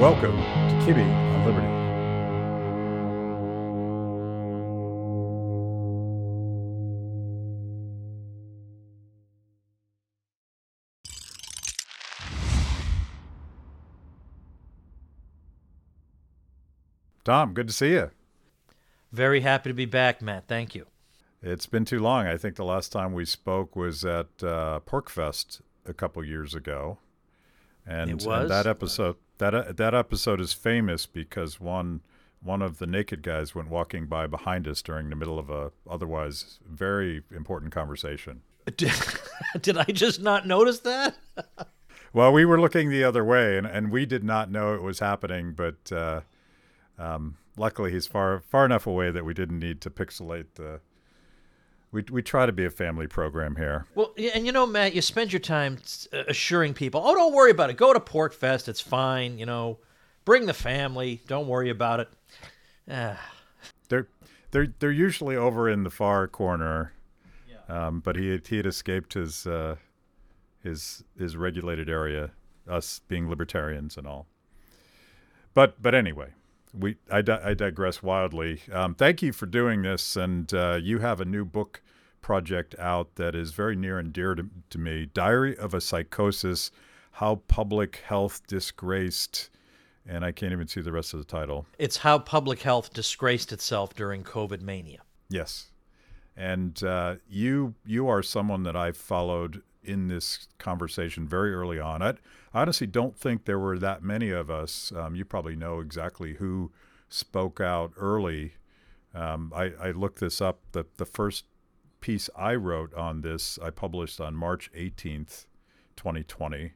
Welcome to Kibbe on Liberty. Tom, good to see you. Very happy to be back, Matt. Thank you. It's been too long. I think the last time we spoke was at uh, PorcFest a couple years ago, and, and that episode that uh, that episode is famous because one one of the naked guys went walking by behind us during the middle of a otherwise very important conversation. Did, did I just not notice that? Well, we were looking the other way, and, and we did not know it was happening. But uh, um, luckily, he's far far enough away that we didn't need to pixelate the. We we try to be a family program here. Well, and you know, Matt, you spend your time uh, assuring people, "Oh, don't worry about it. Go to PorcFest. It's fine. You know, bring the family. Don't worry about it." Ah, They're they're they're usually over in the far corner, um, but he had, he had escaped his uh, his his regulated area, us being libertarians and all. But but anyway, we I, di- I digress wildly. Um, thank you for doing this, and uh, you have a new book project out that is very near and dear to, to me. Diary of a Psychosis: How Public Health Disgraced. And I can't even see the rest of the title. it's how public health disgraced itself during COVID mania. Yes, and uh, you you are someone that I've followed in this conversation very early on. I, I honestly don't think there were that many of us. Um, you probably know exactly who spoke out early. Um, I, I looked this up. The the first piece I wrote on this I published on March eighteenth, twenty twenty.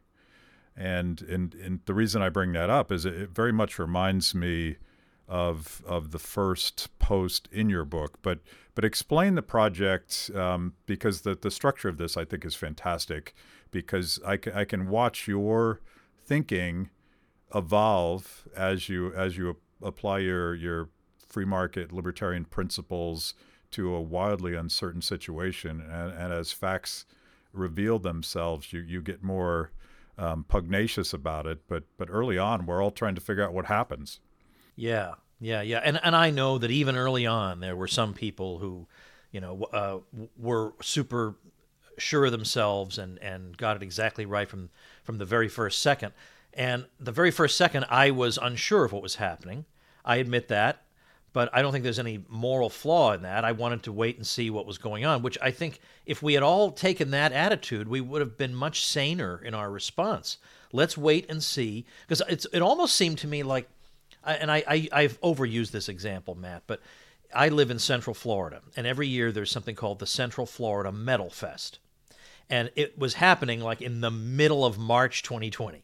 And, and and the reason I bring that up is it, it very much reminds me of of the first post in your book. But but explain the project um, because the the structure of this I think is fantastic because I can, I can watch your thinking evolve as you as you apply your your free market libertarian principles to a wildly uncertain situation. And, and as facts reveal themselves you you get more um, pugnacious about it. But but early on we're all trying to figure out what happens. Yeah, yeah, yeah. And and I know that even early on, there were some people who, you know, uh, were super sure of themselves and and got it exactly right from from the very first second. And the very first second, I was unsure of what was happening. I admit that, but I don't think there's any moral flaw in that. I wanted to wait and see what was going on, which I think if we had all taken that attitude, we would have been much saner in our response. Let's wait and see, because it almost seemed to me like and I, I I've overused this example, Matt, but I live in Central Florida, and every year there's something called the Central Florida Metal Fest, and it was happening like in the middle of March 2020.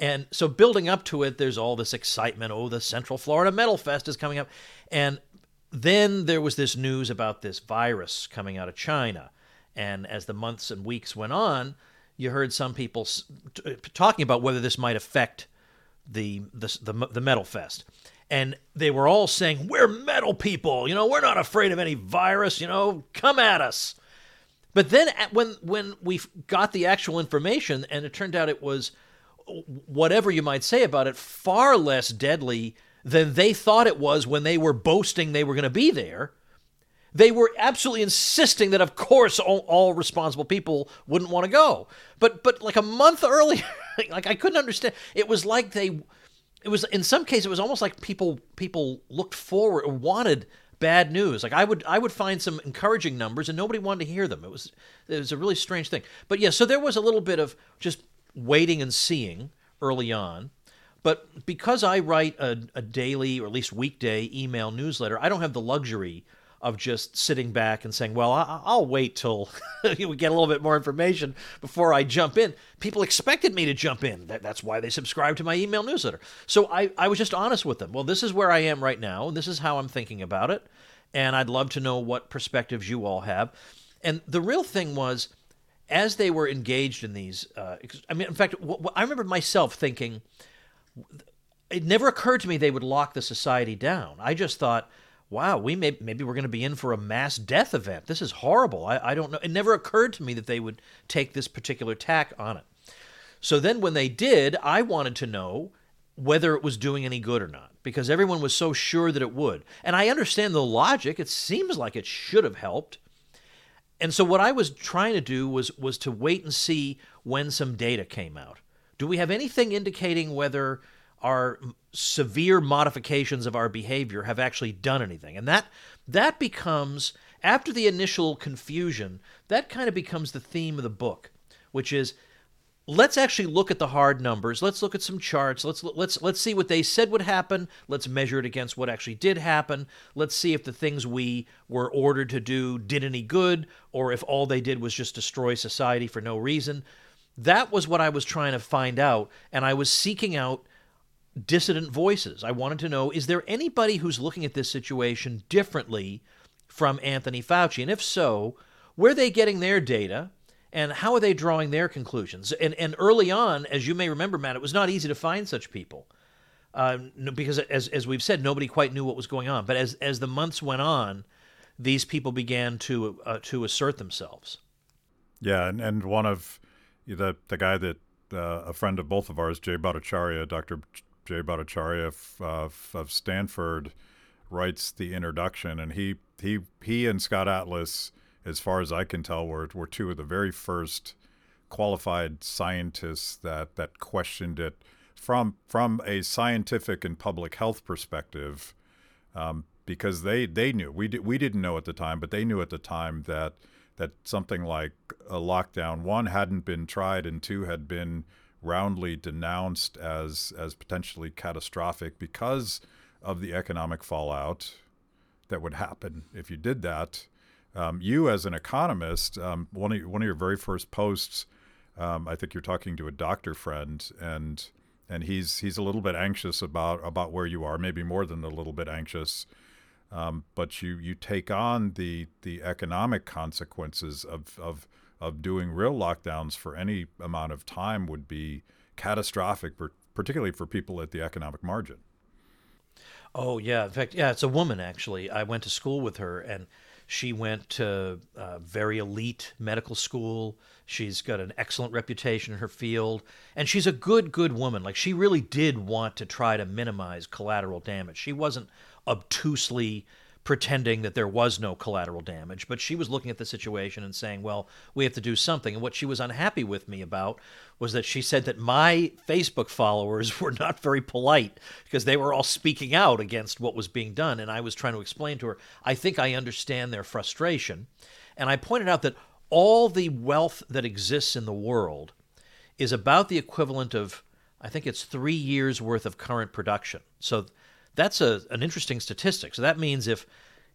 And so building up to it, there's all this excitement. Oh, the Central Florida Metal Fest is coming up. And then there was this news about this virus coming out of China. And as the months and weeks went on, you heard some people talking about whether this might affect the, the the the metal fest. And they were all saying we're metal people you know we're not afraid of any virus you know come at us. But then when when we got the actual information and it turned out it was whatever you might say about it far less deadly than they thought it was when they were boasting they were going to be there. They were absolutely insisting that of course all, all responsible people wouldn't want to go. But but like a month earlier like i couldn't understand. It was like they it was in some cases it was almost like people people looked forward or wanted bad news. Like i would i would find some encouraging numbers and nobody wanted to hear them. It was it was a really strange thing. But yeah so there was a little bit of just waiting and seeing early on. But because i write a, a daily or at least weekday email newsletter i don't have the luxury of just sitting back and saying, "Well, I- I'll wait till we get a little bit more information before I jump in." People expected me to jump in. That, that's why they subscribe to my email newsletter. So I, I was just honest with them. Well, this is where I am right now, and this is how I'm thinking about it, and I'd love to know what perspectives you all have. And the real thing was, as they were engaged in these, uh, I mean, in fact, I remember myself thinking, it never occurred to me they would lock the society down. I just thought, wow, we may maybe we're going to be in for a mass death event. This is horrible. I, I don't know. It never occurred to me that they would take this particular tack on it. So then when they did, I wanted to know whether it was doing any good or not because everyone was so sure that it would. And I understand the logic. It seems like it should have helped. And so what I was trying to do was was to wait and see when some data came out. Do we have anything indicating whether our severe modifications of our behavior have actually done anything? And that that becomes after the initial confusion, that kind of becomes the theme of the book, which is let's actually look at the hard numbers. Let's look at some charts. Let's let's let's see what they said would happen. Let's measure it against what actually did happen. Let's see if the things we were ordered to do did any good or if all they did was just destroy society for no reason. That was what I was trying to find out and I was seeking out dissident voices. I wanted to know is there anybody who's looking at this situation differently from Anthony Fauci? And if so, where are they getting their data? and how are they drawing their conclusions? And and early on, as you may remember, Matt, it was not easy to find such people. Uh, because as as we've said, nobody quite knew what was going on. But as as the months went on, these people began to uh, to assert themselves. Yeah, and, and one of the the guy that uh, a friend of both of ours, Jay Bhattacharya, Dr. Jay Bhattacharya of, of Stanford, writes the introduction, and he he he and Scott Atlas as far as I can tell, were, were two of the very first qualified scientists that, that questioned it from from a scientific and public health perspective, um, because they, they knew. We did, we didn't know at the time, but they knew at the time that that something like a lockdown one hadn't been tried and two had been roundly denounced as as potentially catastrophic because of the economic fallout that would happen if you did that. Um, you, as an economist, um, one of one of your very first posts, um, I think you're talking to a doctor friend, and and he's he's a little bit anxious about about where you are, maybe more than a little bit anxious. Um, but you you take on the the economic consequences of of of doing real lockdowns for any amount of time would be catastrophic, particularly for people at the economic margin. Oh yeah, in fact, yeah, it's a woman actually. I went to school with her, and she went to a very elite medical school. She's got an excellent reputation in her field, and she's a good, good woman. Like she really did want to try to minimize collateral damage. She wasn't obtusely pretending that there was no collateral damage, but she was looking at the situation and saying, well, we have to do something. And what she was unhappy with me about was that she said that my Facebook followers were not very polite because they were all speaking out against what was being done. And I was trying to explain to her, I think I understand their frustration. And I pointed out that all the wealth that exists in the world is about the equivalent of, I think it's three years worth of current production. So that's a, an interesting statistic. So that means if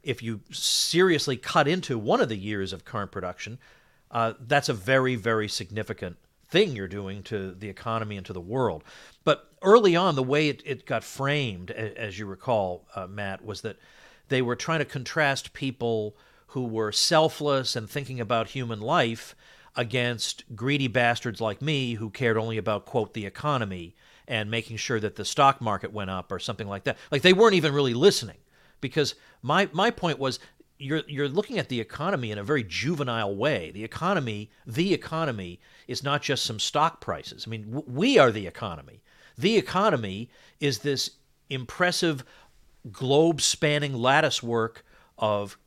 if you seriously cut into one of the years of current production, uh, that's a very very significant thing you're doing to the economy and to the world. But early on, the way it, it got framed, as you recall, uh, Matt, was that they were trying to contrast people who were selfless and thinking about human life against greedy bastards like me who cared only about, quote, the economy and making sure that the stock market went up or something like that. Like they weren't even really listening because my my point was you're you're looking at the economy in a very juvenile way. The economy, the economy is not just some stock prices. I mean, w- we are the economy. The economy is this impressive globe spanning lattice work of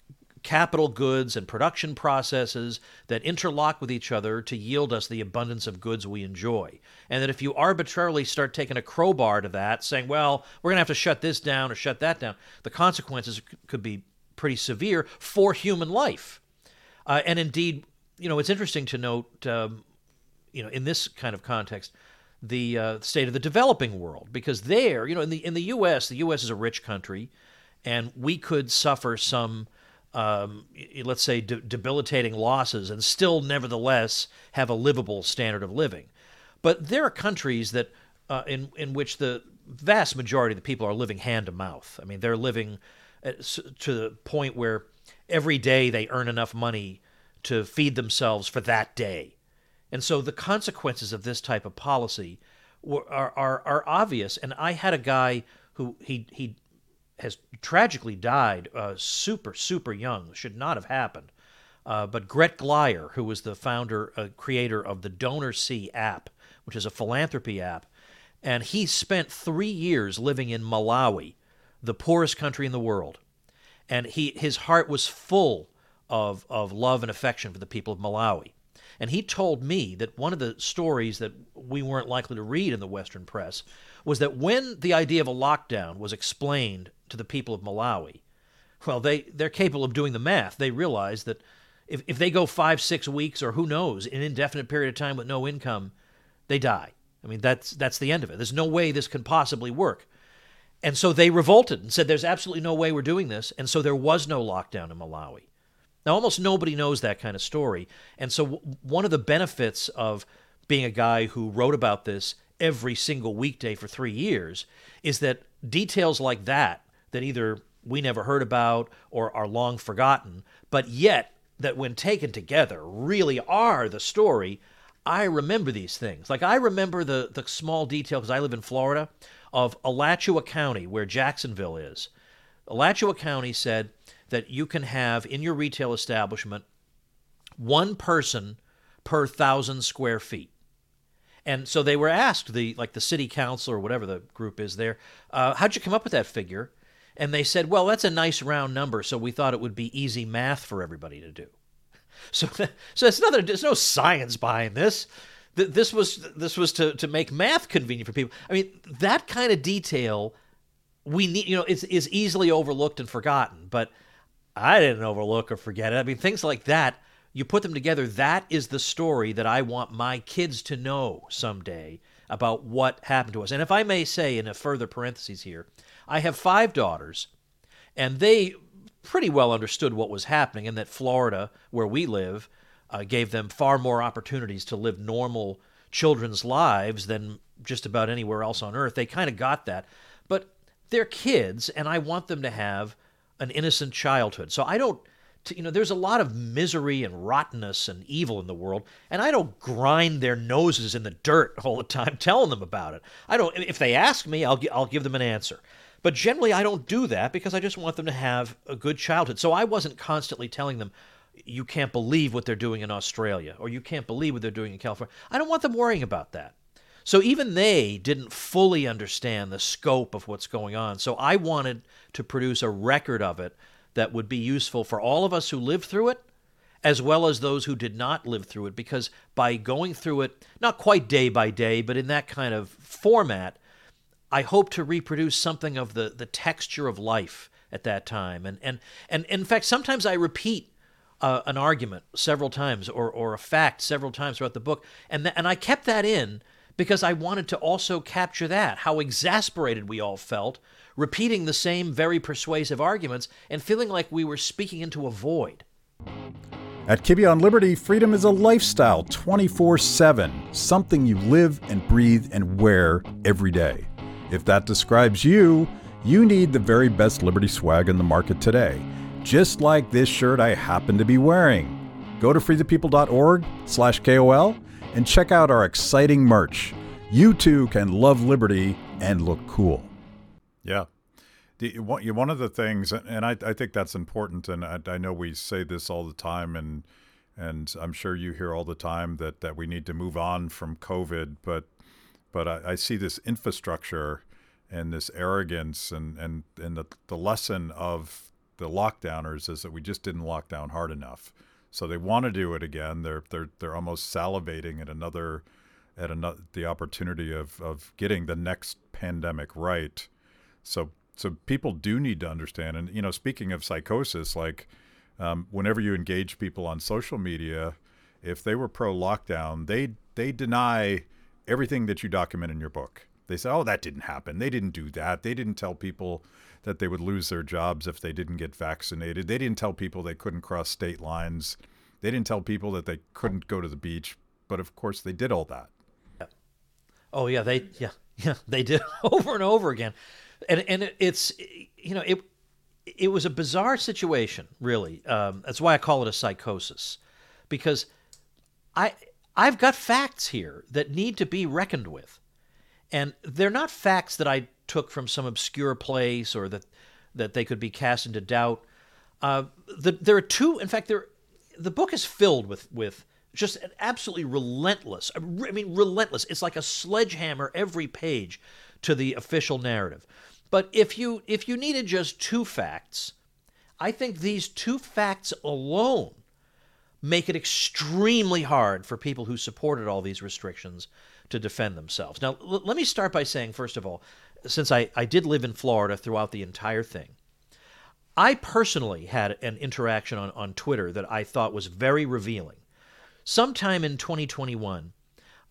capital goods and production processes that interlock with each other to yield us the abundance of goods we enjoy. And that if you arbitrarily start taking a crowbar to that, saying, well, we're going to have to shut this down or shut that down, the consequences could be pretty severe for human life. Uh, and indeed, you know, it's interesting to note, um, you know, in this kind of context, the uh, state of the developing world, because there, you know, in the in the U.S., the U.S. is a rich country, and we could suffer some um, let's say, de- debilitating losses and still, nevertheless, have a livable standard of living. But there are countries that, uh, in in which the vast majority of the people are living hand to mouth. I mean, they're living to the point where every day they earn enough money to feed themselves for that day, and so the consequences of this type of policy are are, are obvious. And I had a guy who he he has tragically died uh, super, super young. Should not have happened. Uh, but Gret Glyer, who was the founder, uh, creator of the Donor DonorSee app, which is a philanthropy app, and he spent three years living in Malawi, the poorest country in the world. And he, his heart was full of, of love and affection for the people of Malawi. And he told me that one of the stories that we weren't likely to read in the Western press was that when the idea of a lockdown was explained to the people of Malawi, well, they, they're capable of doing the math. They realize that if, if they go five, six weeks, or who knows, an indefinite period of time with no income, they die. I mean, that's, that's the end of it. There's no way this can possibly work. And so they revolted and said, There's absolutely no way we're doing this. And so there was no lockdown in Malawi. Now, almost nobody knows that kind of story. And so, w- one of the benefits of being a guy who wrote about this every single weekday for three years is that details like that, that either we never heard about or are long forgotten, but yet that when taken together really are the story. I remember these things. Like I remember the the small detail because I live in Florida of Alachua County where Jacksonville is. Alachua County said that you can have in your retail establishment one person per thousand square feet. And so they were asked the like the city council or whatever the group is there, uh, how'd you come up with that figure? And they said, well, that's a nice round number, so we thought it would be easy math for everybody to do. So, so it's another. There's no science behind this. This was this was to to make math convenient for people. I mean, that kind of detail we need. You know, is is easily overlooked and forgotten. But I didn't overlook or forget it. I mean, things like that. You put them together. That is the story that I want my kids to know someday about what happened to us. And if I may say, in a further parenthesis here, I have five daughters, and they pretty well understood what was happening and that Florida, where we live, uh, gave them far more opportunities to live normal children's lives than just about anywhere else on earth. They kind of got that. But they're kids, and I want them to have an innocent childhood. So I don't, you know, there's a lot of misery and rottenness and evil in the world, and I don't grind their noses in the dirt all the time telling them about it. I don't, if they ask me, I'll, I'll give them an answer. But generally, I don't do that because I just want them to have a good childhood. So I wasn't constantly telling them, you can't believe what they're doing in Australia or you can't believe what they're doing in California. I don't want them worrying about that. So even they didn't fully understand the scope of what's going on. So I wanted to produce a record of it that would be useful for all of us who lived through it as well as those who did not live through it because by going through it not quite day by day but in that kind of format I hope to reproduce something of the, the texture of life at that time. And, and, and in fact, sometimes I repeat uh, an argument several times or, or a fact several times throughout the book. And, th- and I kept that in because I wanted to also capture that, how exasperated we all felt, repeating the same very persuasive arguments and feeling like we were speaking into a void. At Kibbe on Liberty, freedom is a lifestyle 24 7, something you live and breathe and wear every day. If that describes you, you need the very best Liberty swag in the market today, just like this shirt I happen to be wearing. Go to freethepeople.org slash KOL and check out our exciting merch. You too can love liberty and look cool. Yeah. The, one of the things, and I, I think that's important, and I, I know we say this all the time, and and I'm sure you hear all the time that, that we need to move on from COVID, but but I, I see this infrastructure and this arrogance and and and the, the lesson of the lockdowners is that we just didn't lock down hard enough. So they want to do it again. They're they're they're almost salivating at another at another the opportunity of of getting the next pandemic right. So so people do need to understand. And you know, speaking of psychosis, like um, whenever you engage people on social media, if they were pro lockdown, they they deny everything that you document in your book. They say, oh, that didn't happen. They didn't do that. They didn't tell people that they would lose their jobs if they didn't get vaccinated. They didn't tell people they couldn't cross state lines. They didn't tell people that they couldn't go to the beach. But of course, they did all that. Yeah. Oh yeah, they yeah yeah they did over and over again, and and it's you know it it was a bizarre situation really. Um, that's why I call it a psychosis, because I I've got facts here that need to be reckoned with. And they're not facts that I took from some obscure place or that, that they could be cast into doubt. Uh, the, there are two, in fact, the book is filled with, with just an absolutely relentless. I mean, relentless. It's like a sledgehammer every page to the official narrative. But if you if you needed just two facts, I think these two facts alone make it extremely hard for people who supported all these restrictions to defend themselves. Now, l- let me start by saying, first of all, since I, I did live in Florida throughout the entire thing, I personally had an interaction on, on Twitter that I thought was very revealing. Sometime in 2021,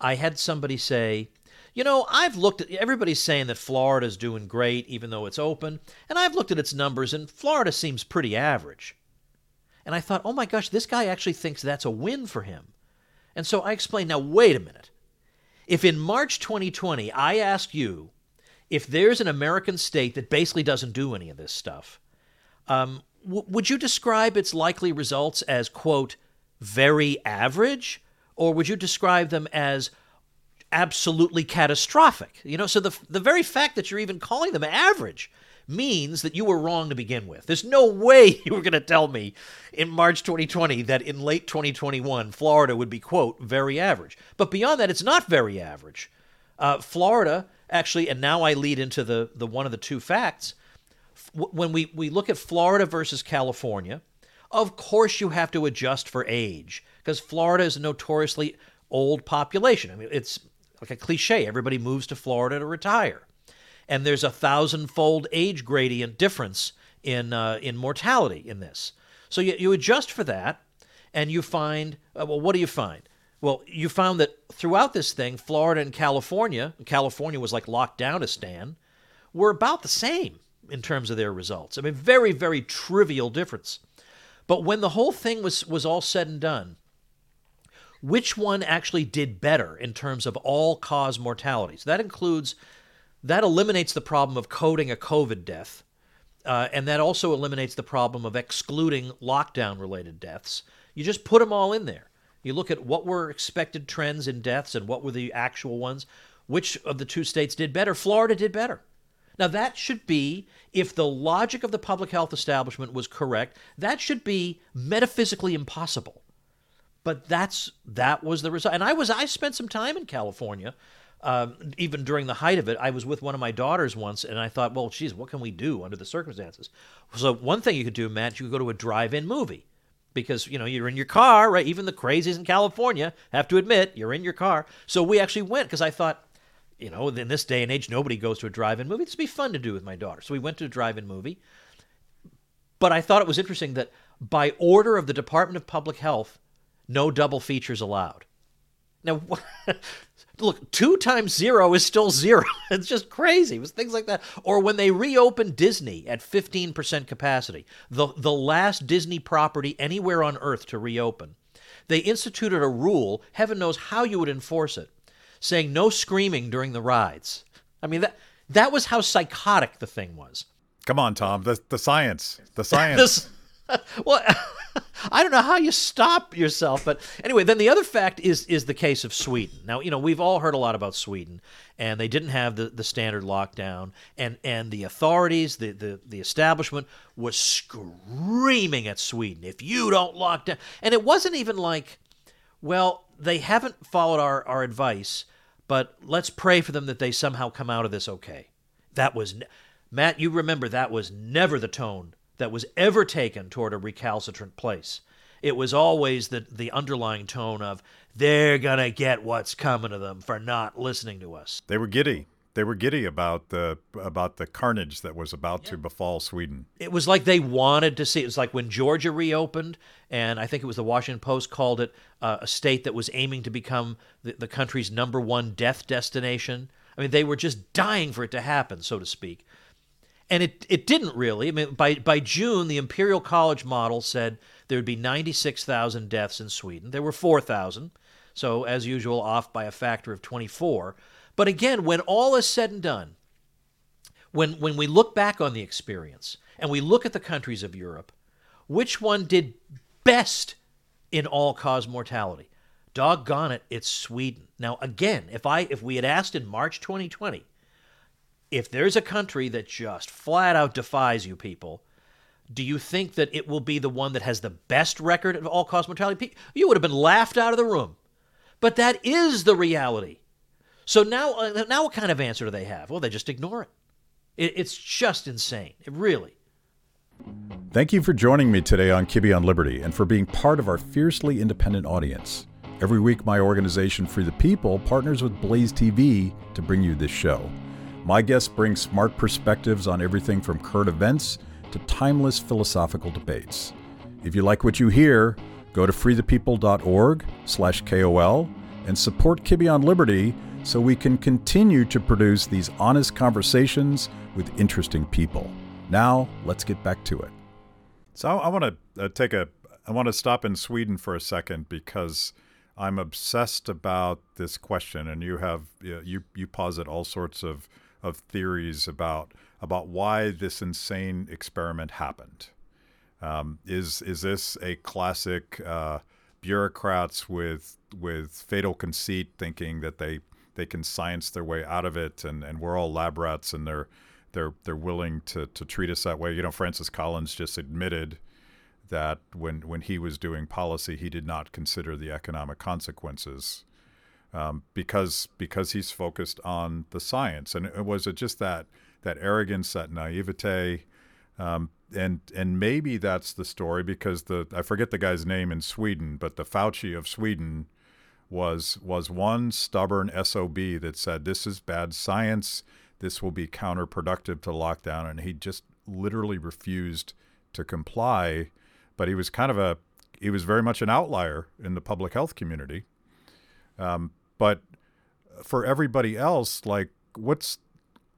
I had somebody say, you know, I've looked at everybody's saying that Florida's doing great even though it's open, and I've looked at its numbers and Florida seems pretty average. And I thought, "Oh my gosh, this guy actually thinks that's a win for him." And so I explained, "Now wait a minute. If in March 2020 I ask you if there's an American state that basically doesn't do any of this stuff, um, w- would you describe its likely results as, quote, very average? Or would you describe them as absolutely catastrophic. You know, so the the very fact that you're even calling them average means that you were wrong to begin with. There's no way you were going to tell me in March 2020 that in late 2021 Florida would be quote very average. But beyond that, it's not very average. Uh, Florida actually, and now I lead into the the one of the two facts. When we we look at Florida versus California, of course you have to adjust for age because Florida is a notoriously old population. I mean, it's like a cliche. Everybody moves to Florida to retire, and there's a thousandfold age gradient difference in uh, in mortality in this. So you, you adjust for that, and you find uh, well, what do you find? Well, you found that throughout this thing, Florida and California, California was like lockdownistan, were about the same in terms of their results. I mean, very, very trivial difference. But when the whole thing was was all said and done, which one actually did better in terms of all cause mortalities. That includes, that eliminates the problem of coding a COVID death. Uh, and that also eliminates the problem of excluding lockdown related deaths. You just put them all in there. You look at what were expected trends in deaths and what were the actual ones. Which of the two states did better? Florida did better. Now, that should be, if the logic of the public health establishment was correct, that should be metaphysically impossible but that's that was the result. And I was I spent some time in California, um, even during the height of it. I was with one of my daughters once, and I thought, well, geez, what can we do under the circumstances? So one thing you could do, Matt, you could go to a drive-in movie because you know you're in your car, right? Even the crazies in California have to admit you're in your car. So we actually went because I thought. You know, in this day and age, nobody goes to a drive-in movie. This would be fun to do with my daughter. So we went to a drive-in movie. But I thought it was interesting that by order of the Department of Public Health, no double features allowed. Now, look, two times zero is still zero. it's just crazy. It was things like that. Or when they reopened Disney at 15% capacity, the, the last Disney property anywhere on earth to reopen, they instituted a rule, heaven knows how you would enforce it, saying no screaming during the rides. I mean, that, that was how psychotic the thing was. Come on, Tom. The, the science. The science. well, I don't know how you stop yourself, but anyway, then the other fact is is the case of Sweden. Now, you know, we've all heard a lot about Sweden, and they didn't have the, the standard lockdown, and and the authorities, the, the the establishment was screaming at Sweden, if you don't lock down, and it wasn't even like, well, they haven't followed our our advice, but let's pray for them that they somehow come out of this okay. That was, Matt, you remember that was never the tone that was ever taken toward a recalcitrant place. It was always the, the underlying tone of, they're going to get what's coming to them for not listening to us. They were giddy. They were giddy about the about the carnage that was about yeah. to befall Sweden. It was like they wanted to see. It was like when Georgia reopened, and I think it was the Washington Post called it uh, a state that was aiming to become the, the country's number one death destination. I mean, they were just dying for it to happen, so to speak and it it didn't really. I mean, by by June, the Imperial College model said there would be 96,000 deaths in Sweden. There were 4,000, so as usual, off by a factor of 24. But again, when all is said and done, when when we look back on the experience and we look at the countries of Europe, which one did best in all cause mortality? Doggone it, it's Sweden. Now again, if I if we had asked in March 2020 if there's a country that just flat out defies you people, do you think that it will be the one that has the best record of all cause mortality? You would have been laughed out of the room. But that is the reality. So now, uh, now what kind of answer do they have? Well, they just ignore it. it it's just insane. It really. Thank you for joining me today on Kibbe on Liberty and for being part of our fiercely independent audience. Every week, my organization, Free the People, partners with Blaze TV to bring you this show. My guests bring smart perspectives on everything from current events to timeless philosophical debates. If you like what you hear, go to freethepeople.org/kol and support Kibbe on Liberty so we can continue to produce these honest conversations with interesting people. Now, let's get back to it. So I want to uh, take a I want to stop in Sweden for a second because I'm obsessed about this question, and you have you you posit all sorts of of theories about about why this insane experiment happened. Um, is is this a classic uh, bureaucrats with with fatal conceit, thinking that they they can science their way out of it, and, and we're all lab rats, and they're they're they're willing to to treat us that way. You know, Francis Collins just admitted that when when he was doing policy, he did not consider the economic consequences um, because because he's focused on the science. And it was it just that that arrogance, that naivete, um, and and maybe that's the story because the I forget the guy's name in Sweden, but the Fauci of Sweden was was one stubborn sob that said this is bad science, this will be counterproductive to lockdown, and he just literally refused to comply. But he was kind of a he was very much an outlier in the public health community. Um, but for everybody else, like what's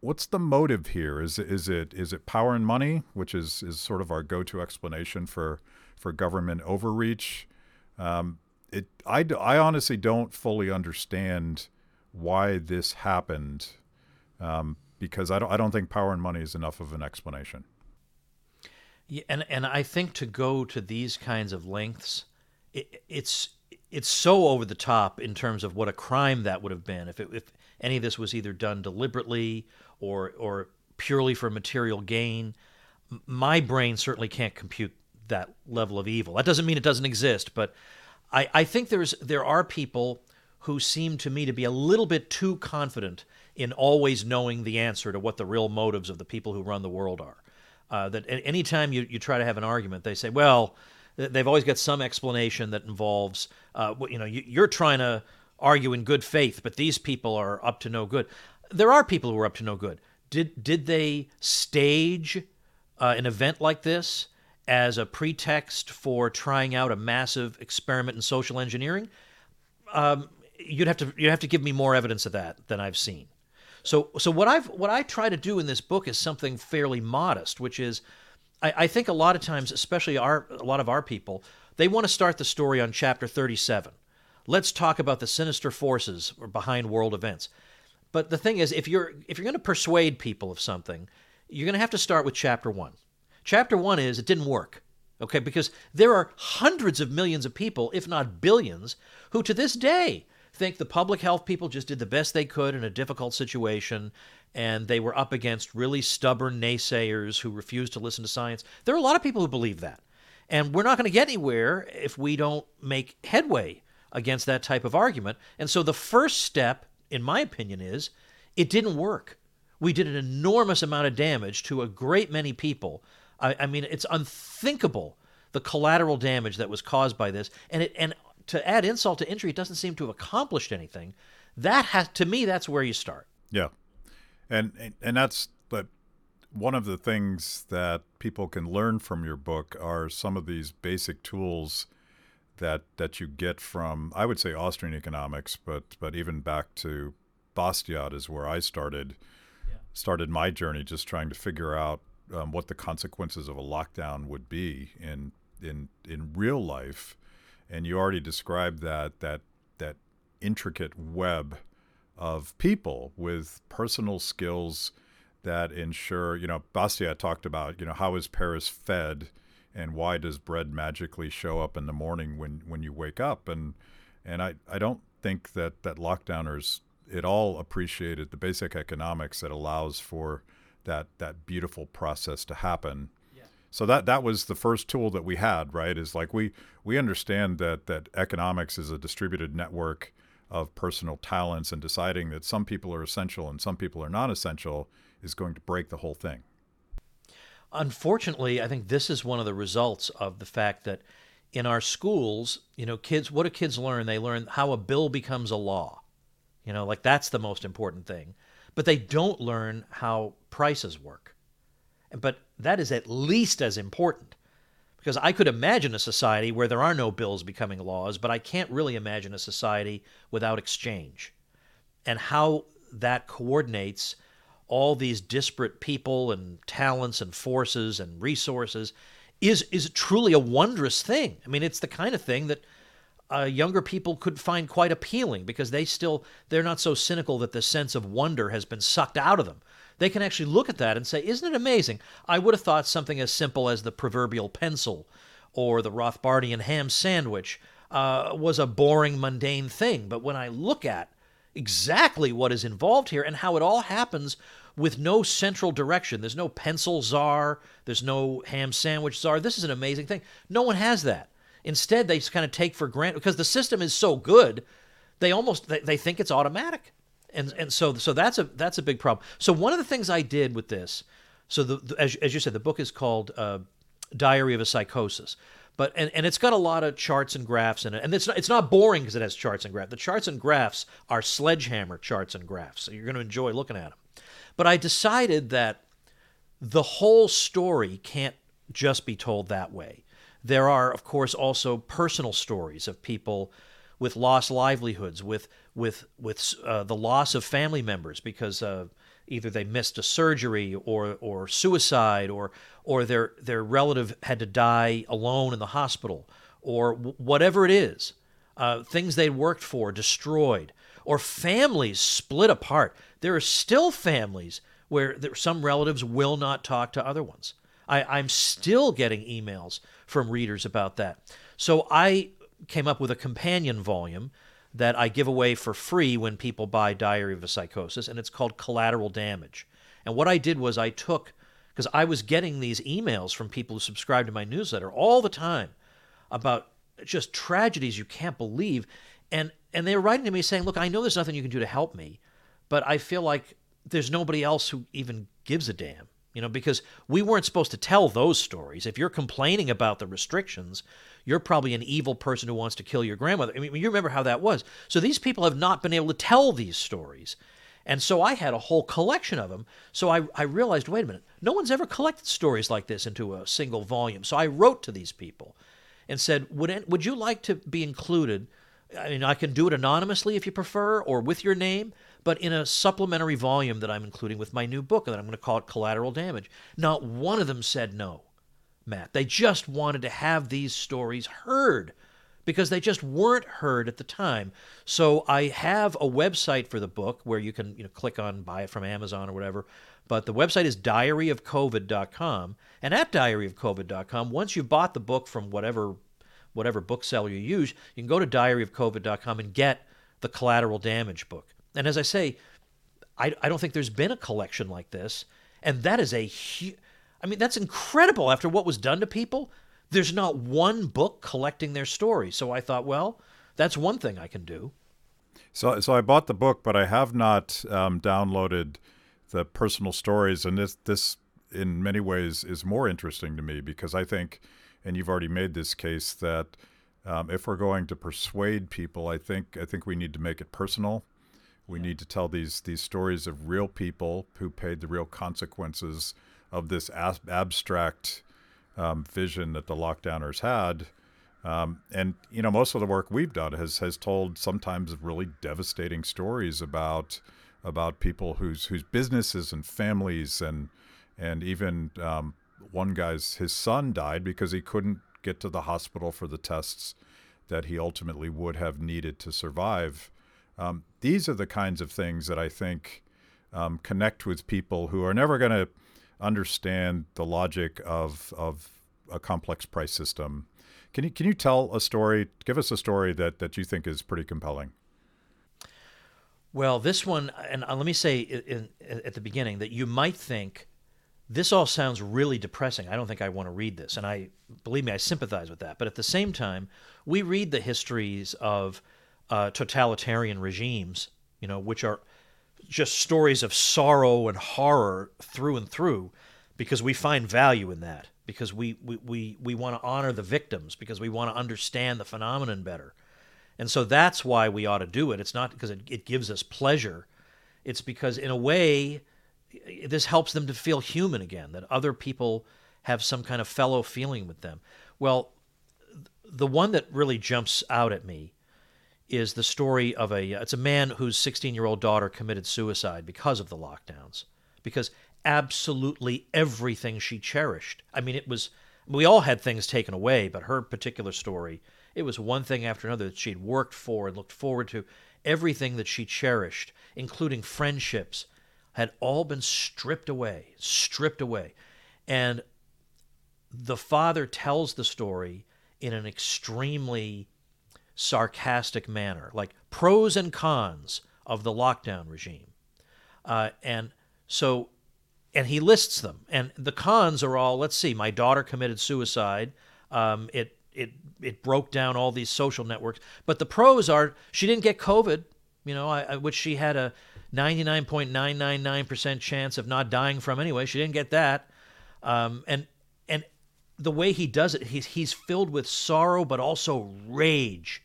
what's the motive here? Is is it is it power and money, which is is sort of our go-to explanation for for government overreach? Um, it I, I honestly don't fully understand why this happened um, because I don't I don't think power and money is enough of an explanation. Yeah, and and I think to go to these kinds of lengths, it, it's it's so over the top in terms of what a crime that would have been if it, if any of this was either done deliberately or or purely for material gain. My brain certainly can't compute that level of evil. That doesn't mean it doesn't exist, but I, I think there's there are people who seem to me to be a little bit too confident in always knowing the answer to what the real motives of the people who run the world are. Uh, that anytime you, you try to have an argument, they say, well, they've always got some explanation that involves, uh, you know, you, are trying to argue in good faith, but these people are up to no good. There are people who are up to no good. Did did they stage uh, an event like this as a pretext for trying out a massive experiment in social engineering? Um, you'd have to you'd have to give me more evidence of that than I've seen. So so what I've what I try to do in this book is something fairly modest, which is I, I think a lot of times, especially our a lot of our people, they want to start the story on chapter 37. Let's talk about the sinister forces behind world events. But the thing is, if you're if you're going to persuade people of something, you're going to have to start with chapter one. Chapter one is it didn't work. Okay, because there are hundreds of millions of people, if not billions, who to this day think the public health people just did the best they could in a difficult situation and they were up against really stubborn naysayers who refused to listen to science. There are a lot of people who believe that. And we're not going to get anywhere if we don't make headway against that type of argument. And so the first step in my opinion, is it didn't work. We did an enormous amount of damage to a great many people. I, I mean, it's unthinkable the collateral damage that was caused by this, and it and to add insult to injury, it doesn't seem to have accomplished anything. That has to me, that's where you start. Yeah, and and that's but one of the things that people can learn from your book are some of these basic tools that that you get from I would say Austrian economics, but but even back to Bastiat is where I started yeah. started my journey, just trying to figure out um, what the consequences of a lockdown would be in in in real life. And you already described that that that intricate web of people with personal skills that ensure, you know, Bastiat talked about, you know, how is Paris fed and why does bread magically show up in the morning when, when you wake up? And and I, I don't think that, that lockdowners at all appreciated the basic economics that allows for that that beautiful process to happen. Yeah. So that that was the first tool that we had, right? Is like we we understand that that economics is a distributed network of personal talents, and deciding that some people are essential and some people are not essential is going to break the whole thing. Unfortunately, I think this is one of the results of the fact that in our schools, you know, kids, what do kids learn? They learn how a bill becomes a law. You know, like that's the most important thing. But they don't learn how prices work. But that is at least as important because I could imagine a society where there are no bills becoming laws, but I can't really imagine a society without exchange. And how that coordinates all these disparate people and talents and forces and resources is is truly a wondrous thing. I mean, it's the kind of thing that uh, younger people could find quite appealing because they still they're not so cynical that the sense of wonder has been sucked out of them. They can actually look at that and say, "Isn't it amazing? I would have thought something as simple as the proverbial pencil or the Rothbardian ham sandwich uh, was a boring, mundane thing, but when I look at exactly what is involved here and how it all happens with no central direction. There's no pencil czar, there's no ham sandwich czar. This is an amazing thing. No one has that. Instead, they just kind of take for granted because the system is so good, they almost they, they think it's automatic. And and so so that's a that's a big problem. So one of the things I did with this, so the, the as, as you said, the book is called uh, Diary of a Psychosis but and, and it's got a lot of charts and graphs in it. And it's not, it's not boring because it has charts and graphs. The charts and graphs are sledgehammer charts and graphs so you're going to enjoy looking at them but i decided that the whole story can't just be told that way. There are of course also personal stories of people with lost livelihoods with with with uh, the loss of family members because uh, either they missed a surgery or or suicide or or their their relative had to die alone in the hospital or w- whatever it is uh, things they worked for destroyed or families split apart. There are still families where there, some relatives will not talk to other ones. I, i'm still getting emails from readers about that. So i came up with a companion volume that I give away for free when people buy Diary of a Psychosis, and it's called Collateral Damage. And what I did was I took, because I was getting these emails from people who subscribe to my newsletter all the time about just tragedies you can't believe. And, and they were writing to me saying, Look, I know there's nothing you can do to help me, but I feel like there's nobody else who even gives a damn you know, because we weren't supposed to tell those stories. If you're complaining about the restrictions, you're probably an evil person who wants to kill your grandmother. I mean, you remember how that was. So these people have not been able to tell these stories. And so I had a whole collection of them. So I, I realized wait a minute, no one's ever collected stories like this into a single volume. So I wrote to these people and said, would, would you like to be included? I mean, I can do it anonymously if you prefer, or with your name, but in a supplementary volume that I'm including with my new book, and I'm going to call it Collateral Damage. Not one of them said no. Matt. They just wanted to have these stories heard because they just weren't heard at the time. So I have a website for the book where you can you know click on buy it from Amazon or whatever. But the website is diaryofcovid.com, and at diaryofcovid.com, once you've bought the book from whatever whatever bookseller you use, you can go to diaryofcovid.com and get the collateral damage book. And as I say, I, I don't think there's been a collection like this, and that is a huge I mean, that's incredible after what was done to people. There's not one book collecting their stories. So I thought, well, that's one thing I can do. So, so I bought the book, but I have not um, downloaded the personal stories, and this, this, in many ways, is more interesting to me because I think, and you've already made this case that um, if we're going to persuade people, I think, I think we need to make it personal. We yeah. need to tell these these stories of real people who paid the real consequences of this abstract um, vision that the lockdowners had. Um, and you know, most of the work we've done has has told sometimes really devastating stories about about people whose whose businesses and families and and even um, one guy's his son died because he couldn't get to the hospital for the tests that he ultimately would have needed to survive. Um, these are the kinds of things that I think um, connect with people who are never going to understand the logic of of a complex price system. Can you can you tell a story? Give us a story that that you think is pretty compelling. Well, this one, and uh, let me say in, in, at the beginning that you might think this all sounds really depressing. I don't think I want to read this. And I, believe me, I sympathize with that. But at the same time, we read the histories of uh, totalitarian regimes, you know, which are just stories of sorrow and horror through and through because we find value in that because we we, we, we want to honor the victims because we want to understand the phenomenon better. And so that's why we ought to do it. It's not because it, it gives us pleasure. It's because in a way this helps them to feel human again that other people have some kind of fellow feeling with them. Well the one that really jumps out at me is the story of a it's a man whose 16 year old daughter committed suicide because of the lockdowns because absolutely everything she cherished i mean it was we all had things taken away but her particular story it was one thing after another that she'd worked for and looked forward to. Everything that she cherished including friendships had all been stripped away stripped away. And the father tells the story in an extremely sarcastic manner, like pros and cons of the lockdown regime. Uh, and so, and he lists them. And the cons are all let's see, my daughter committed suicide. Um, it, it, it broke down all these social networks. But the pros are she didn't get COVID, you know, I, I, which she had a 99.999% chance of not dying from anyway. She didn't get that. Um, and, and the way he does it, he's, he's filled with sorrow, but also rage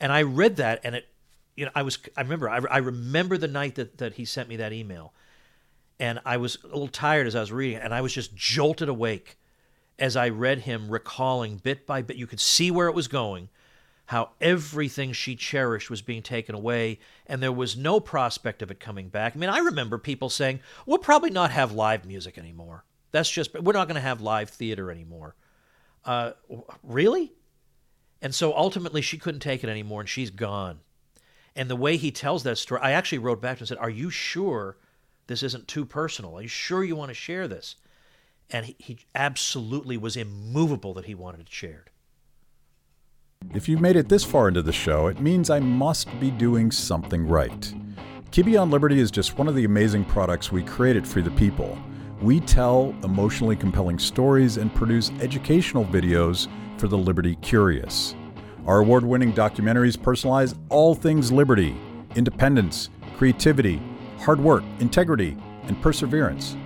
and I read that, and it, you know, I was, I remember, I, I remember the night that that he sent me that email, and I was a little tired as I was reading, it, and I was just jolted awake as I read him recalling bit by bit. You could see where it was going, how everything she cherished was being taken away, and there was no prospect of it coming back. I mean, I remember people saying, "We'll probably not have live music anymore. That's just we're not going to have live theater anymore." Uh, really? And so ultimately, she couldn't take it anymore and she's gone. And the way he tells that story, I actually wrote back to him and said, Are you sure this isn't too personal? Are you sure you want to share this? And he, he absolutely was immovable that he wanted it shared. If you've made it this far into the show, it means I must be doing something right. Kibbe on Liberty is just one of the amazing products we created for the people. We tell emotionally compelling stories and produce educational videos for the Liberty Curious. Our award winning documentaries personalize all things liberty, independence, creativity, hard work, integrity, and perseverance.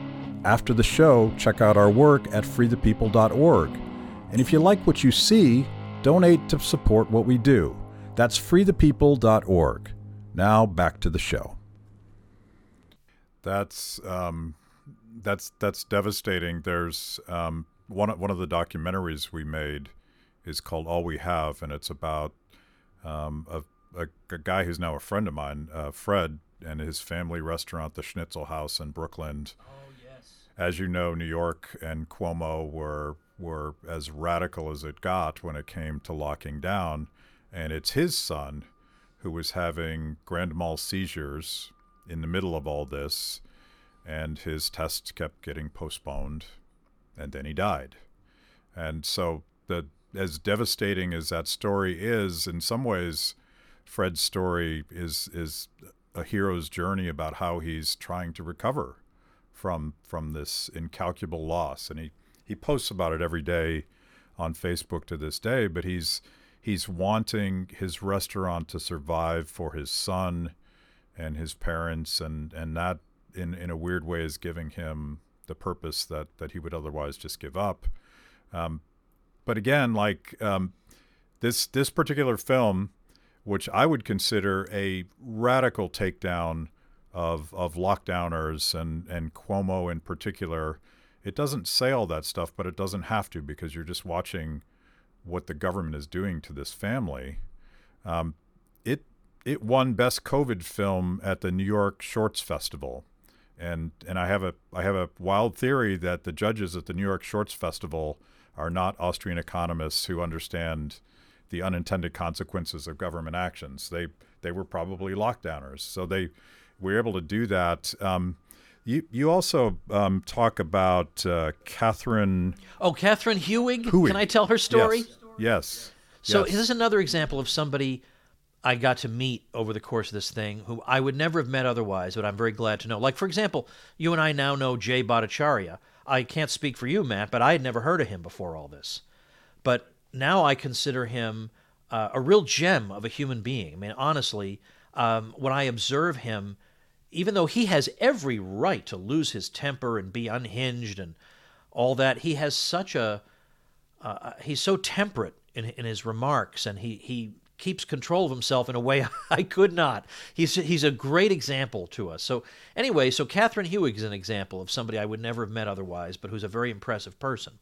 After the show, check out our work at freethepeople.org. And if you like what you see, donate to support what we do. That's freethepeople.org. Now back to the show. That's um, that's that's devastating. There's um, one one of the documentaries we made is called All We Have, and it's about um, a, a, a, guy who's now a friend of mine, uh, Fred, and his family restaurant, the Schnitzel House in Brooklyn. Oh yes. As you know, New York and Cuomo were were as radical as it got when it came to locking down, and it's his son who was having grand mal seizures in the middle of all this, and his tests kept getting postponed, and then he died. And so the as devastating as that story is, in some ways, Fred's story is is a hero's journey about how he's trying to recover from from this incalculable loss, and he he posts about it every day on Facebook to this day. But he's he's wanting his restaurant to survive for his son and his parents, and and that in in a weird way is giving him the purpose that that he would otherwise just give up. Um, but again, like um, this this particular film, which I would consider a radical takedown of of lockdowners and and Cuomo in particular, it doesn't say all that stuff, but it doesn't have to because you're just watching what the government is doing to this family. Um, it it won best COVID film at the New York Shorts Festival, and and I have a I have a wild theory that the judges at the New York Shorts Festival are not Austrian economists who understand the unintended consequences of government actions. They they were probably lockdowners, so they were able to do that. Um, you you also um, talk about uh, Catherine. Oh, Catherine Hewig. Hewig. Can I tell her story? Yes. yes. So yes. this is another example of somebody I got to meet over the course of this thing who I would never have met otherwise, but I'm very glad to know. Like for example, you and I now know Jay Bhattacharya. I can't speak for you, Matt, but I had never heard of him before all this. But now I consider him uh, a real gem of a human being. I mean, honestly, um, when I observe him, even though he has every right to lose his temper and be unhinged and all that, he has such a uh, he's so temperate in, in his remarks, and he he keeps control of himself in a way I could not. He's he's a great example to us. So anyway, so Catherine Hewig is an example of somebody I would never have met otherwise, but who's a very impressive person.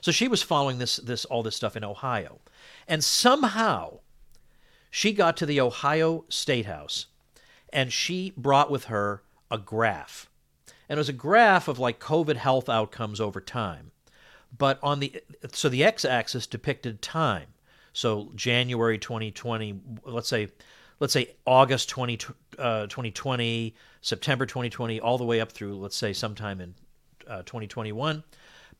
So she was following this this all this stuff in Ohio, and somehow she got to the Ohio State House, and she brought with her a graph, and it was a graph of like COVID health outcomes over time, but on the so the x-axis depicted time so January 2020, let's say, let's say August 20, uh, 2020, September 2020, all the way up through, let's say, sometime in uh, 2021.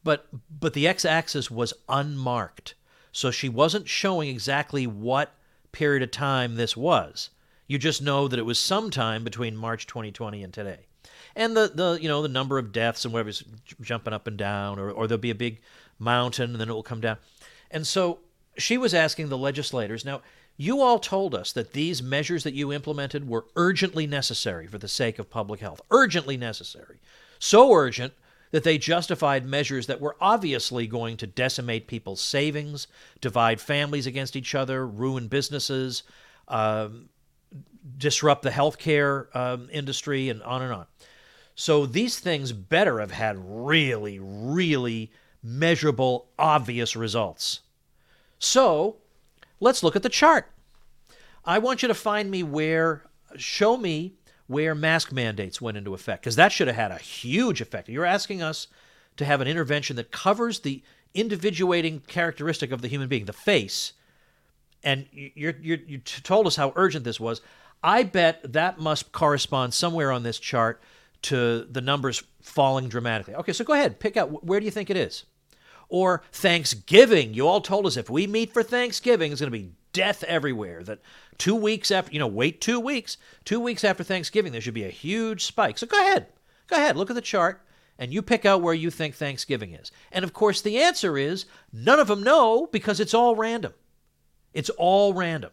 But but the x-axis was unmarked, so she wasn't showing exactly what period of time this was. You just know that it was sometime between March 2020 and today. And the, the you know the number of deaths and whatever's jumping up and down, or, or there'll be a big mountain and then it will come down. And so she was asking the legislators now, you all told us that these measures that you implemented were urgently necessary for the sake of public health. Urgently necessary. So urgent that they justified measures that were obviously going to decimate people's savings, divide families against each other, ruin businesses, um, disrupt the healthcare um, industry, and on and on. So these things better have had really, really measurable, obvious results. So let's look at the chart. I want you to find me where, show me where mask mandates went into effect, because that should have had a huge effect. You're asking us to have an intervention that covers the individuating characteristic of the human being, the face, and you you told us how urgent this was. I bet that must correspond somewhere on this chart to the numbers falling dramatically. Okay, so go ahead, pick out where do you think it is? Or Thanksgiving. You all told us if we meet for Thanksgiving, it's going to be death everywhere. That two weeks after, you know, wait two weeks. Two weeks after Thanksgiving, there should be a huge spike. So go ahead. Go ahead. Look at the chart and you pick out where you think Thanksgiving is. And of course, the answer is none of them know because it's all random. It's all random.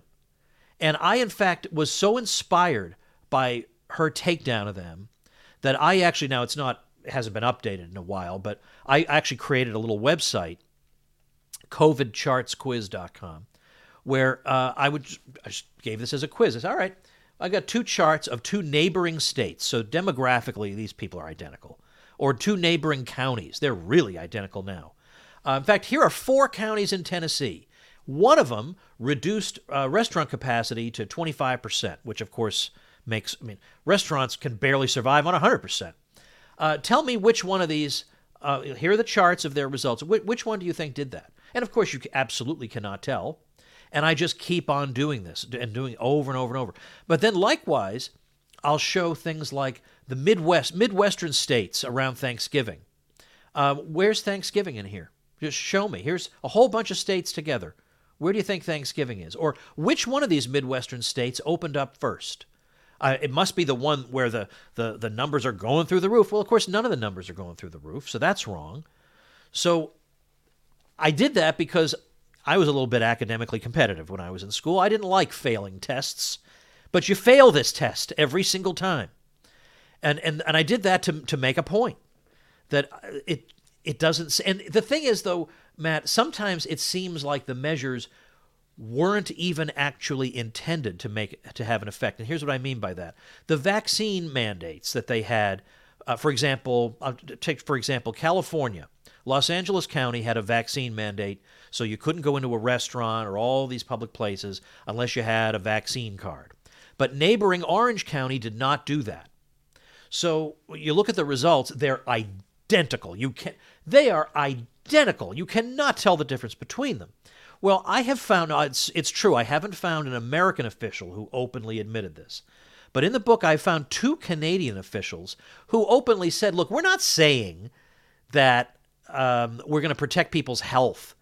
And I, in fact, was so inspired by her takedown of them that I actually, now it's not hasn't been updated in a while, but I actually created a little website, covidchartsquiz.com, where uh, I would I just gave this as a quiz. I said, all right, I got two charts of two neighboring states. So demographically, these people are identical. Or two neighboring counties. They're really identical now. Uh, in fact, here are four counties in Tennessee. One of them reduced uh, restaurant capacity to 25%, which of course makes, I mean, restaurants can barely survive on 100%. Uh, tell me which one of these. Uh, here are the charts of their results. Wh- which one do you think did that? And of course, you absolutely cannot tell. And I just keep on doing this and doing over and over and over. But then, likewise, I'll show things like the Midwest, Midwestern states around Thanksgiving. Uh, where's Thanksgiving in here? Just show me. Here's a whole bunch of states together. Where do you think Thanksgiving is? Or which one of these Midwestern states opened up first? Uh, it must be the one where the, the, the numbers are going through the roof. Well, of course, none of the numbers are going through the roof, so that's wrong. So I did that because I was a little bit academically competitive when I was in school. I didn't like failing tests, but you fail this test every single time. And, and, and I did that to, to make a point that it, it doesn't. And the thing is, though, Matt, sometimes it seems like the measures – weren't even actually intended to make to have an effect. And here's what I mean by that: the vaccine mandates that they had, uh, for example, uh, take for example California. Los Angeles County had a vaccine mandate, so you couldn't go into a restaurant or all these public places unless you had a vaccine card. But neighboring Orange County did not do that. So you look at the results; they're identical. You can they are identical. You cannot tell the difference between them. Well, I have found, uh, it's, it's true, I haven't found an American official who openly admitted this. But in the book, I found two Canadian officials who openly said, look, we're not saying that um, we're going to protect people's health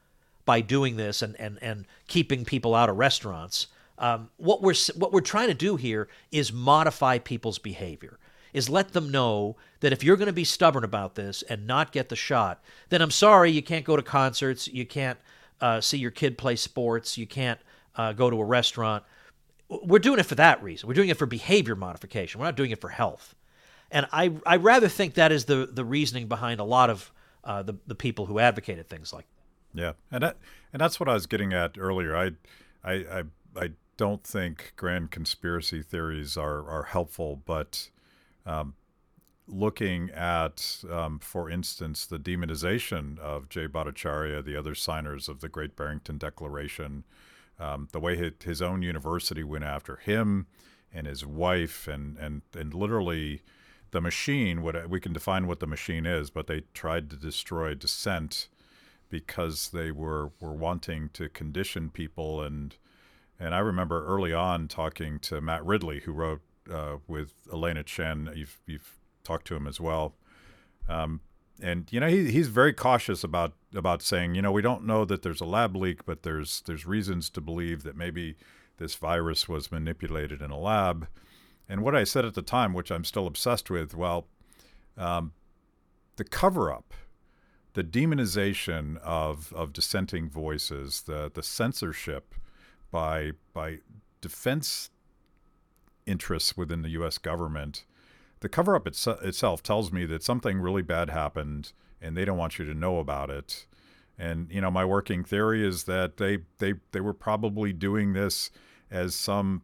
by doing this and, and, and keeping people out of restaurants. Um, what, we're, what we're trying to do here is modify people's behavior. is let them know that if you're going to be stubborn about this and not get the shot, then I'm sorry you can't go to concerts, you can't uh, see your kid play sports, you can't uh, go to a restaurant. We're doing it for that reason. We're doing it for behavior modification. We're not doing it for health. And I, I rather think that is the, the reasoning behind a lot of uh, the, the people who advocated things like that. Yeah. And that, and that's what I was getting at earlier. I, I, I, I don't think grand conspiracy theories are, are helpful, but um, looking at, um, for instance, the demonization of Jay Bhattacharya, the other signers of the Great Barrington Declaration, um, the way his, own university went after him and his wife, and and and literally the machine. What we can define what the machine is, but they tried to destroy dissent because they were were wanting to condition people and and I remember early on talking to Matt Ridley, who wrote uh, with Alina Chan. You've you've talked to him as well. Um, and you know he, he's very cautious about about saying you know we don't know that there's a lab leak but there's there's reasons to believe that maybe this virus was manipulated in a lab and what i said at the time which i'm still obsessed with well um, the cover up the demonization of of dissenting voices the the censorship by by defense interests within the US government the cover up it's, itself tells me that something really bad happened and they don't want you to know about it. And you know, my working theory is that they they they were probably doing this as some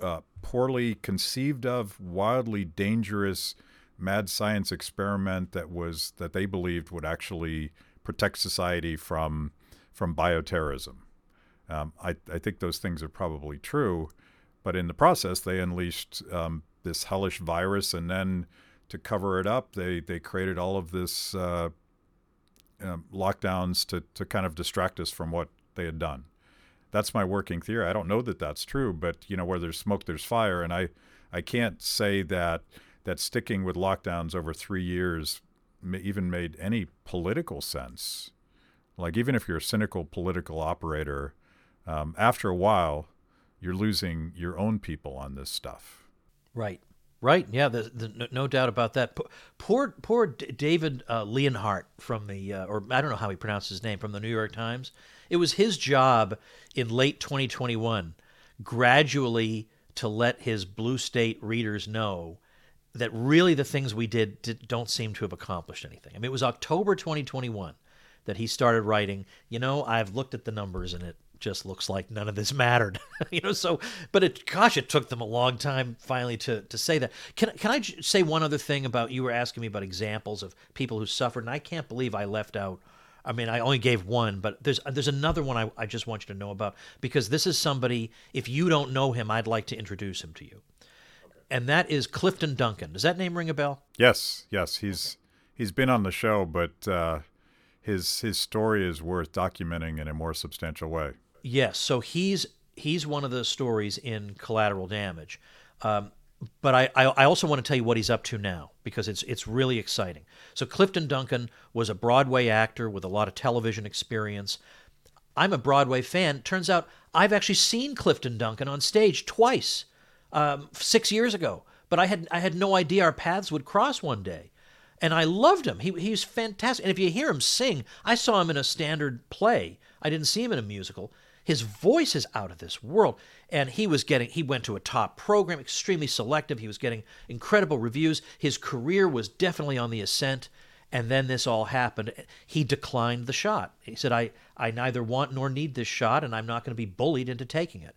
uh, poorly conceived of, wildly dangerous mad science experiment that was that they believed would actually protect society from from bioterrorism. Um, I, I think those things are probably true, but in the process, they unleashed um, this hellish virus, and then to cover it up, they they created all of this uh, um, lockdowns to to kind of distract us from what they had done. That's my working theory. I don't know that that's true, but you know, where there's smoke, there's fire, and I I can't say that that sticking with lockdowns over three years even made any political sense. Like even if you're a cynical political operator, um, after a while, you're losing your own people on this stuff. Right. Right. Yeah. The, the, no doubt about that. Poor, poor David uh, Leonhardt from the, uh, or I don't know how he pronounced his name, from the New York Times. It was his job in late 2021 gradually to let his blue state readers know that really the things we did, did don't seem to have accomplished anything. I mean, it was October 2021 that he started writing. You know, I've looked at the numbers and it just looks like none of this mattered. you know, so but it gosh, it took them a long time finally to to say that. Can can I say one other thing about you were asking me about examples of people who suffered and I can't believe I left out I mean, I only gave one, but there's there's another one I, I just want you to know about because this is somebody. If you don't know him, I'd like to introduce him to you, okay. and that is Clifton Duncan. Does that name ring a bell? Yes, yes. He's he's been on the show, but uh, his his story is worth documenting in a more substantial way. Yes, so he's he's one of the stories in Collateral Damage. Um, but I, I also want to tell you what he's up to now because it's it's really exciting. So Clifton Duncan was a Broadway actor with a lot of television experience. I'm a Broadway fan. Turns out I've actually seen Clifton Duncan on stage twice, um, six years ago. But I had I had no idea our paths would cross one day, and I loved him. He he's fantastic. And if you hear him sing, I saw him in a standard play. I didn't see him in a musical. His voice is out of this world. And he was getting, he went to a top program, extremely selective. He was getting incredible reviews. His career was definitely on the ascent. And then this all happened. He declined the shot. He said, I, I neither want nor need this shot, and I'm not going to be bullied into taking it.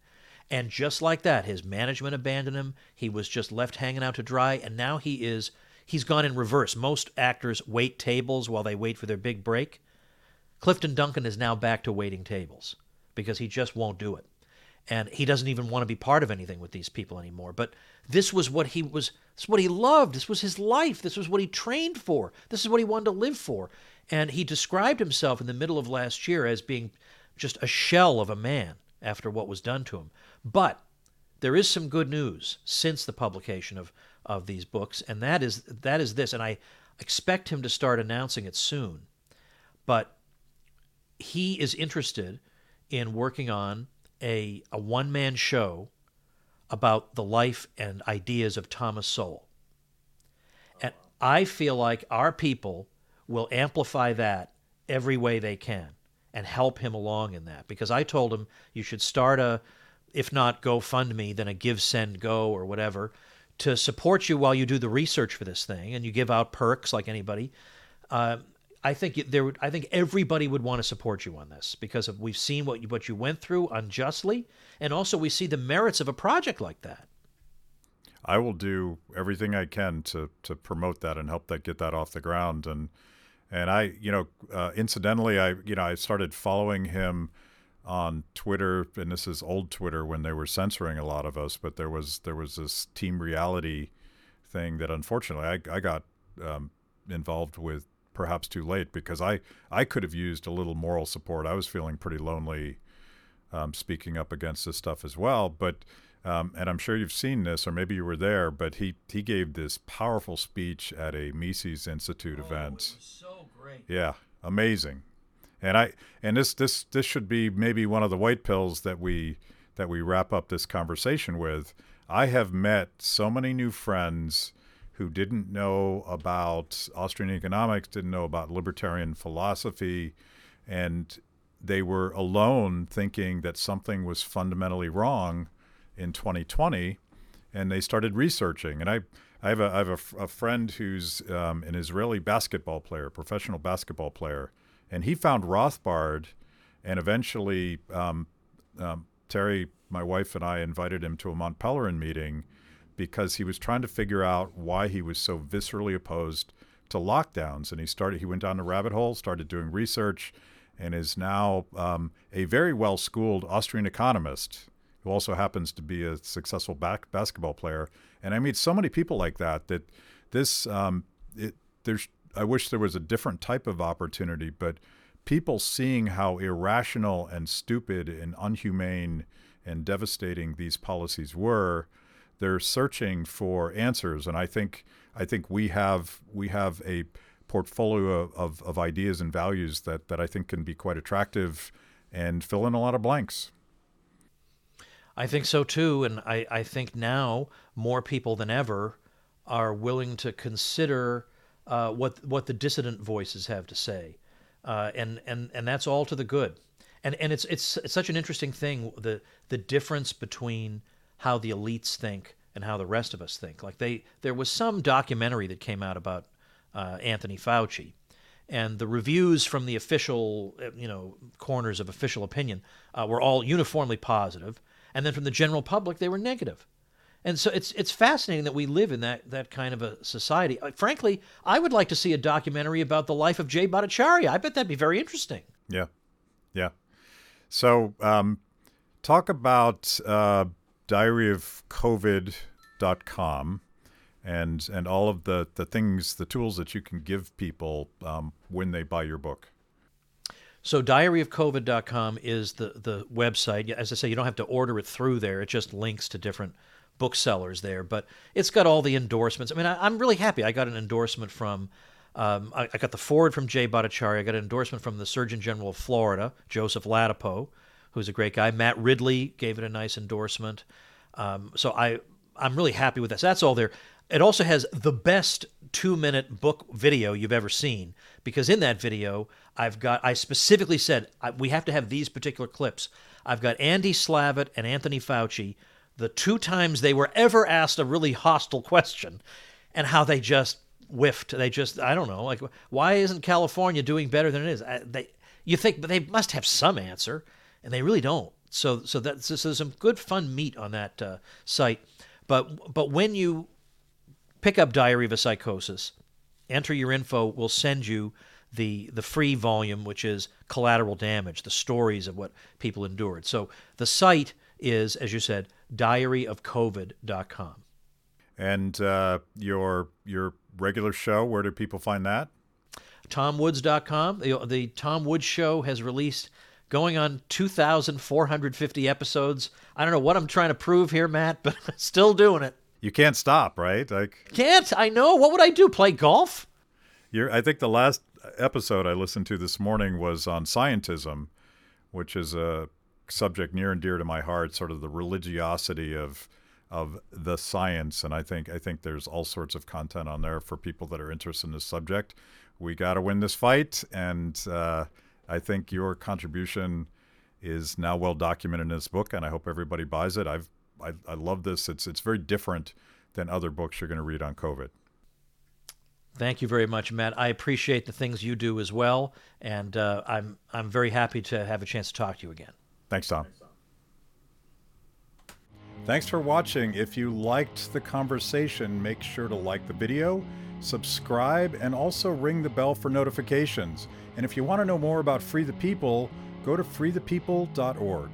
And just like that, his management abandoned him. He was just left hanging out to dry. And now he is, he's gone in reverse. Most actors wait tables while they wait for their big break. Clifton Duncan is now back to waiting tables because he just won't do it. And he doesn't even want to be part of anything with these people anymore. But this was what he was, this is what he loved. This was his life. This was what he trained for. This is what he wanted to live for. And he described himself in the middle of last year as being just a shell of a man after what was done to him. But there is some good news since the publication of, of these books, and that is that is this, and I expect him to start announcing it soon. But he is interested in working on a, a one man show about the life and ideas of Thomas Sowell. And I feel like our people will amplify that every way they can and help him along in that because I told him you should start a if not GoFundMe then a Give Send Go or whatever to support you while you do the research for this thing and you give out perks like anybody. Uh, I think there would, I think everybody would want to support you on this because of, we've seen what you, what you went through unjustly, and also we see the merits of a project like that. I will do everything I can to to promote that and help that get that off the ground. And and I, you know, uh, incidentally, I you know I started following him on Twitter, and this is old Twitter when they were censoring a lot of us. But there was there was this Team Reality thing that unfortunately I I got um, involved with perhaps too late because I I could have used a little moral support. I was feeling pretty lonely, um, speaking up against this stuff as well, but um, and I'm sure you've seen this, or maybe you were there, but he, he gave this powerful speech at a Mises Institute oh, event. so great. Yeah, amazing. And I and this this this should be maybe one of the white pills that we that we wrap up this conversation with. I have met so many new friends who didn't know about Austrian economics, didn't know about libertarian philosophy, and they were alone thinking that something was fundamentally wrong in 2020, and they started researching. And I, I have a, I have a, a friend who's um, an Israeli basketball player, professional basketball player, and he found Rothbard, and eventually um, um, Terry, my wife, and I invited him to a Mont Pelerin meeting because he was trying to figure out why he was so viscerally opposed to lockdowns. And he started, he went down the rabbit hole, started doing research, and is now um, a very well schooled Austrian economist who also happens to be a successful back basketball player. And I meet so many people like that that this um, it, there's I wish there was a different type of opportunity, but people seeing how irrational and stupid and unhumane and devastating these policies were, they're searching for answers. And I think I think we have we have a portfolio of, of ideas and values that, that I think can be quite attractive and fill in a lot of blanks. I think so too, and I, I think now more people than ever are willing to consider uh, what what the dissident voices have to say, uh, and and and that's all to the good. And and it's, it's it's such an interesting thing the the difference between how the elites think and how the rest of us think. Like they there was some documentary that came out about uh, Anthony Fauci, and the reviews from the official you know corners of official opinion uh, were all uniformly positive and then from the general public they were negative. And so it's it's fascinating that we live in that that kind of a society. Uh, frankly, I would like to see a documentary about the life of Jay Bhattacharya. I bet that'd be very interesting. Yeah, yeah. So um, talk about uh, Diary of COVID.com and and all of the the things, the tools that you can give people um, when they buy your book. So diaryofcovid.com is the, the website. As I say, you don't have to order it through there. It just links to different booksellers there. But it's got all the endorsements. I mean, I, am really happy. I got an endorsement from, um, I, I, got the foreword from Jay Bhattacharya. I got an endorsement from the Surgeon General of Florida, Joseph Ladapo, who's a great guy. Matt Ridley gave it a nice endorsement. Um, so I, I'm really happy with this. That's all there. It also has the best two minute book video you've ever seen because in that video, I've got, I specifically said I, we have to have these particular clips. I've got Andy Slavitt and Anthony Fauci, the two times they were ever asked a really hostile question, and how they just whiffed. They just, I don't know, like, why isn't California doing better than it is? I, they, you think, but they must have some answer, and they really don't. So, so that's so there's some good fun meat on that uh, site. But, but when you pick up Diary of a Psychosis, enter your info, we'll send you the the free volume, which is collateral damage, the stories of what people endured. So the site is, as you said, diaryofcovid.com. And uh, your your regular show, where do people find that? TomWoods.com. The, the Tom Woods Show has released going on 2,450 episodes. I don't know what I'm trying to prove here, Matt, but still doing it. You can't stop, right? Like can't. I know. What would I do? Play golf? You're, I think the last episode I listened to this morning was on scientism, which is a subject near and dear to my heart, sort of the religiosity of of the science. And I think I think there's all sorts of content on there for people that are interested in this subject. We got to win this fight, and uh, I think your contribution is now well documented in this book, and I hope everybody buys it. I've I, I love this. It's it's very different than other books you're going to read on COVID. Thank you very much, Matt. I appreciate the things you do as well, and uh, I'm I'm very happy to have a chance to talk to you again. Thanks, Tom. Thanks for watching. If you liked the conversation, make sure to like the video, subscribe, and also ring the bell for notifications. And if you want to know more about Free the People, go to freethepeople.org.